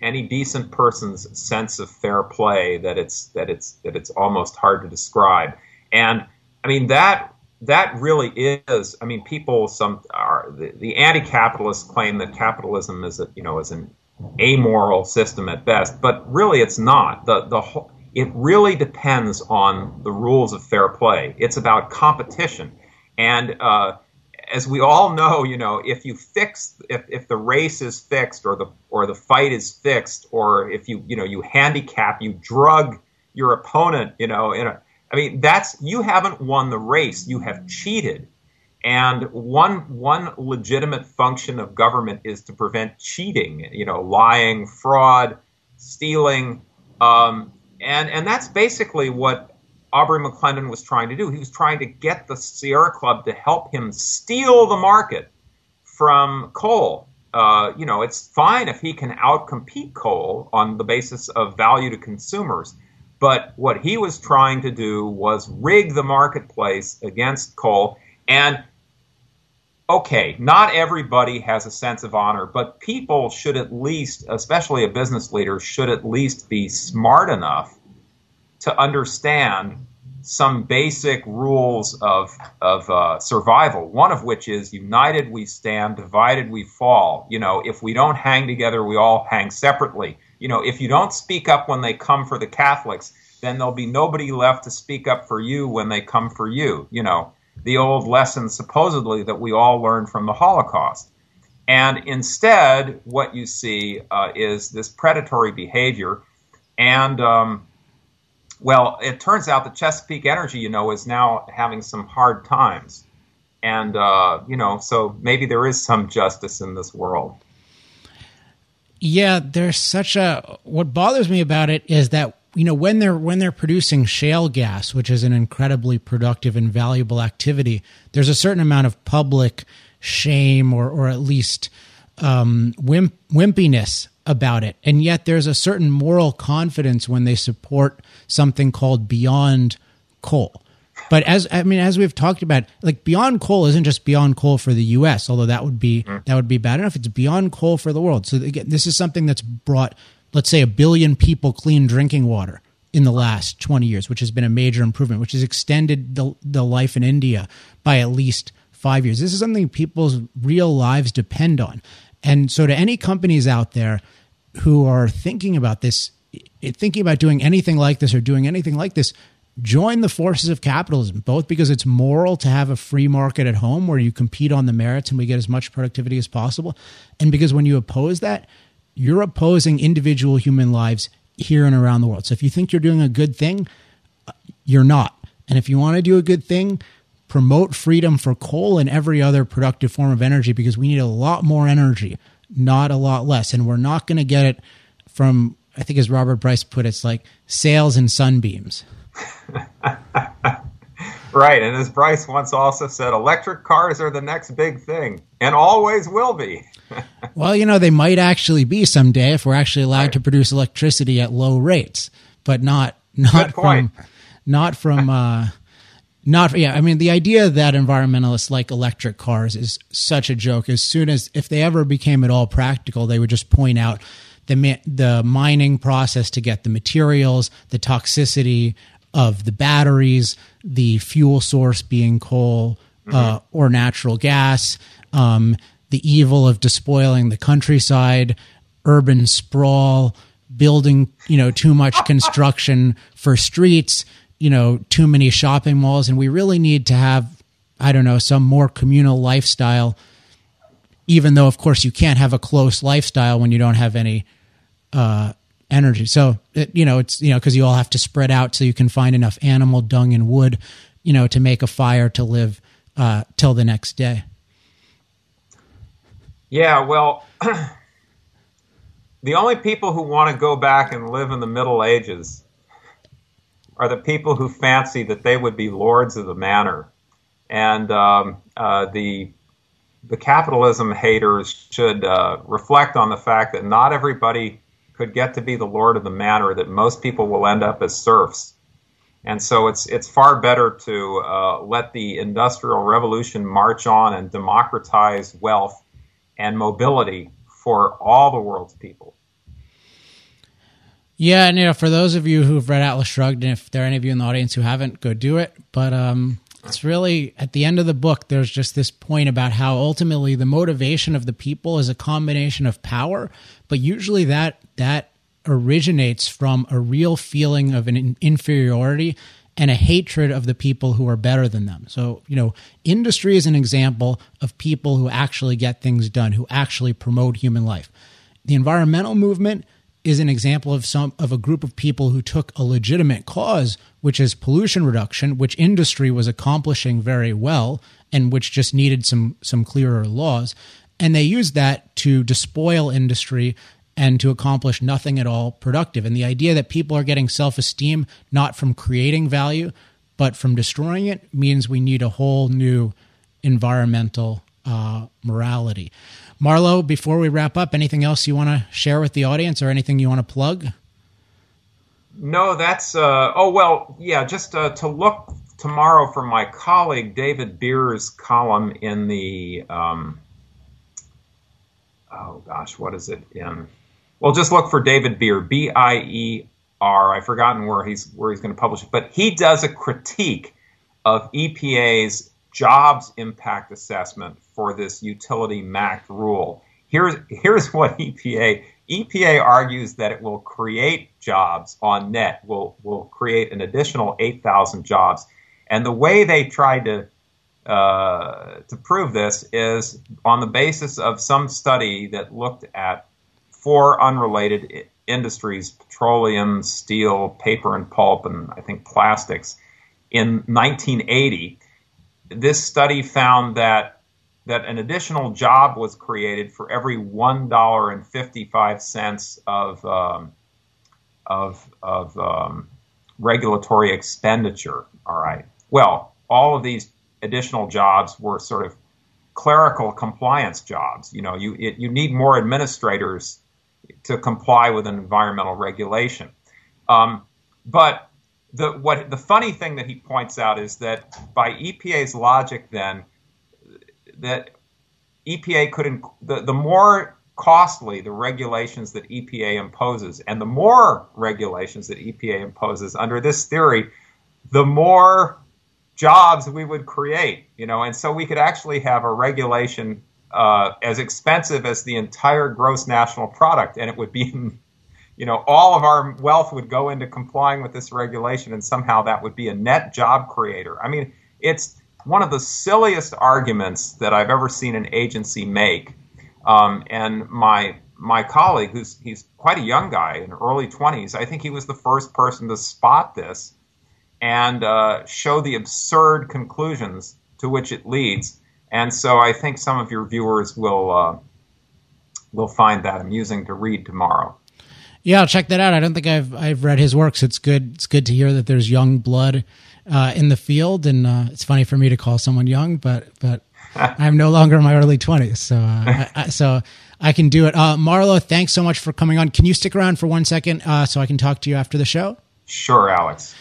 any decent person's sense of fair play that it's that it's that it's almost hard to describe. And I mean that that really is. I mean, people some are the, the anti-capitalists claim that capitalism is a you know is an amoral system at best, but really it's not. The the whole, it really depends on the rules of fair play. It's about competition, and uh, as we all know, you know, if you fix if, if the race is fixed or the or the fight is fixed or if you you know you handicap you drug your opponent, you know, in a I mean that's you haven't won the race, you have cheated. And one one legitimate function of government is to prevent cheating, you know, lying, fraud, stealing, um, and and that's basically what Aubrey McClendon was trying to do. He was trying to get the Sierra Club to help him steal the market from coal. Uh, you know, it's fine if he can outcompete coal on the basis of value to consumers. But what he was trying to do was rig the marketplace against coal. And okay, not everybody has a sense of honor, but people should at least, especially a business leader, should at least be smart enough to understand some basic rules of, of uh, survival, one of which is united we stand, divided we fall. You know, if we don't hang together, we all hang separately. You know, if you don't speak up when they come for the Catholics, then there'll be nobody left to speak up for you when they come for you. You know, the old lesson supposedly that we all learned from the Holocaust. And instead, what you see uh, is this predatory behavior and um, well, it turns out that Chesapeake Energy, you know, is now having some hard times. And, uh, you know, so maybe there is some justice in this world. Yeah, there's such a. What bothers me about it is that you know when they're when they're producing shale gas, which is an incredibly productive and valuable activity, there's a certain amount of public shame or or at least um, wimp, wimpiness about it. And yet there's a certain moral confidence when they support something called Beyond Coal. But as I mean, as we've talked about, like Beyond Coal isn't just Beyond Coal for the U.S., although that would be that would be bad enough. It's Beyond Coal for the world. So again, this is something that's brought, let's say, a billion people clean drinking water in the last 20 years, which has been a major improvement, which has extended the, the life in India by at least five years. This is something people's real lives depend on. And so, to any companies out there who are thinking about this, thinking about doing anything like this or doing anything like this, join the forces of capitalism, both because it's moral to have a free market at home where you compete on the merits and we get as much productivity as possible, and because when you oppose that, you're opposing individual human lives here and around the world. So if you think you're doing a good thing, you're not. And if you want to do a good thing, promote freedom for coal and every other productive form of energy because we need a lot more energy not a lot less. And we're not going to get it from, I think, as Robert Bryce put it, it's like sails and sunbeams. [LAUGHS] right. And as Bryce once also said, electric cars are the next big thing and always will be. [LAUGHS] well, you know, they might actually be someday if we're actually allowed right. to produce electricity at low rates, but not not from not from uh, not yeah i mean the idea that environmentalists like electric cars is such a joke as soon as if they ever became at all practical they would just point out the the mining process to get the materials the toxicity of the batteries the fuel source being coal uh, mm-hmm. or natural gas um, the evil of despoiling the countryside urban sprawl building you know too much [LAUGHS] construction for streets you know, too many shopping malls, and we really need to have, I don't know, some more communal lifestyle. Even though, of course, you can't have a close lifestyle when you don't have any uh, energy. So, it, you know, it's you know because you all have to spread out so you can find enough animal dung and wood, you know, to make a fire to live uh, till the next day. Yeah, well, [CLEARS THROAT] the only people who want to go back and live in the Middle Ages are the people who fancy that they would be lords of the manor. And um, uh, the the capitalism haters should uh, reflect on the fact that not everybody could get to be the lord of the manor. That most people will end up as serfs, and so it's it's far better to uh, let the industrial revolution march on and democratize wealth and mobility for all the world's people. Yeah, and you know, for those of you who've read Atlas Shrugged, and if there are any of you in the audience who haven't, go do it. But um, it's really at the end of the book, there's just this point about how ultimately the motivation of the people is a combination of power, but usually that that originates from a real feeling of an inferiority and a hatred of the people who are better than them. So, you know, industry is an example of people who actually get things done, who actually promote human life. The environmental movement is an example of some of a group of people who took a legitimate cause, which is pollution reduction, which industry was accomplishing very well and which just needed some some clearer laws, and they used that to despoil industry and to accomplish nothing at all productive. And the idea that people are getting self-esteem not from creating value, but from destroying it means we need a whole new environmental uh, morality. Marlo, before we wrap up, anything else you want to share with the audience or anything you want to plug? No, that's, uh, oh, well, yeah, just uh, to look tomorrow for my colleague David Bier's column in the, um, oh gosh, what is it in? Well, just look for David Beer, B I E R. I've forgotten where he's where he's going to publish it, but he does a critique of EPA's jobs impact assessment for this utility MACT rule. Here's here's what EPA EPA argues that it will create jobs on net, will will create an additional 8,000 jobs. And the way they tried to uh, to prove this is on the basis of some study that looked at four unrelated industries: petroleum, steel, paper and pulp, and I think plastics. In 1980, this study found that that an additional job was created for every one dollar and fifty five cents of um, of of um, regulatory expenditure. All right. Well, all of these additional jobs were sort of clerical compliance jobs. You know, you it, you need more administrators to comply with an environmental regulation. Um, but the what the funny thing that he points out is that by EPA's logic, then that EPA could inc- the the more costly the regulations that EPA imposes, and the more regulations that EPA imposes under this theory, the more jobs we would create. You know, and so we could actually have a regulation uh, as expensive as the entire gross national product, and it would be. [LAUGHS] You know, all of our wealth would go into complying with this regulation, and somehow that would be a net job creator. I mean, it's one of the silliest arguments that I've ever seen an agency make. Um, and my my colleague, who's he's quite a young guy in early 20s, I think he was the first person to spot this and uh, show the absurd conclusions to which it leads. And so I think some of your viewers will uh, will find that amusing to read tomorrow. Yeah, I'll check that out. I don't think I've I've read his works. It's good. It's good to hear that there's young blood uh, in the field, and uh, it's funny for me to call someone young, but but [LAUGHS] I'm no longer in my early 20s, so uh, I, I, so I can do it. Uh, Marlo, thanks so much for coming on. Can you stick around for one second uh, so I can talk to you after the show? Sure, Alex.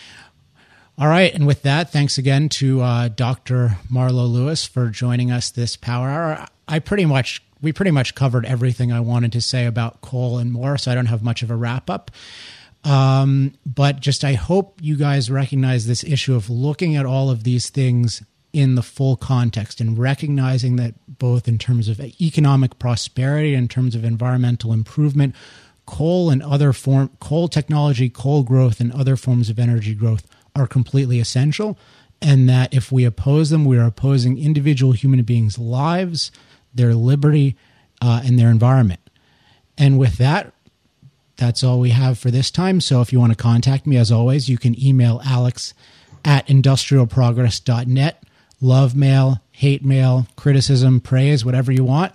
All right, and with that, thanks again to uh, Dr. Marlo Lewis for joining us this Power Hour. I pretty much we pretty much covered everything I wanted to say about coal and more, so I don't have much of a wrap up. Um, but just I hope you guys recognize this issue of looking at all of these things in the full context and recognizing that both in terms of economic prosperity, in terms of environmental improvement, coal and other form coal technology, coal growth, and other forms of energy growth are completely essential. And that if we oppose them, we are opposing individual human beings' lives, their liberty, uh, and their environment. And with that, that's all we have for this time. So if you want to contact me, as always, you can email alex at industrialprogress.net. Love mail, hate mail, criticism, praise, whatever you want.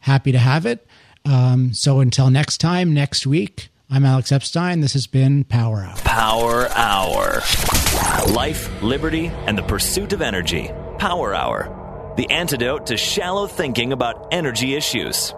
Happy to have it. Um, so until next time, next week, I'm Alex Epstein. This has been Power Hour. Power Hour. Life, liberty, and the pursuit of energy. Power Hour. The antidote to shallow thinking about energy issues.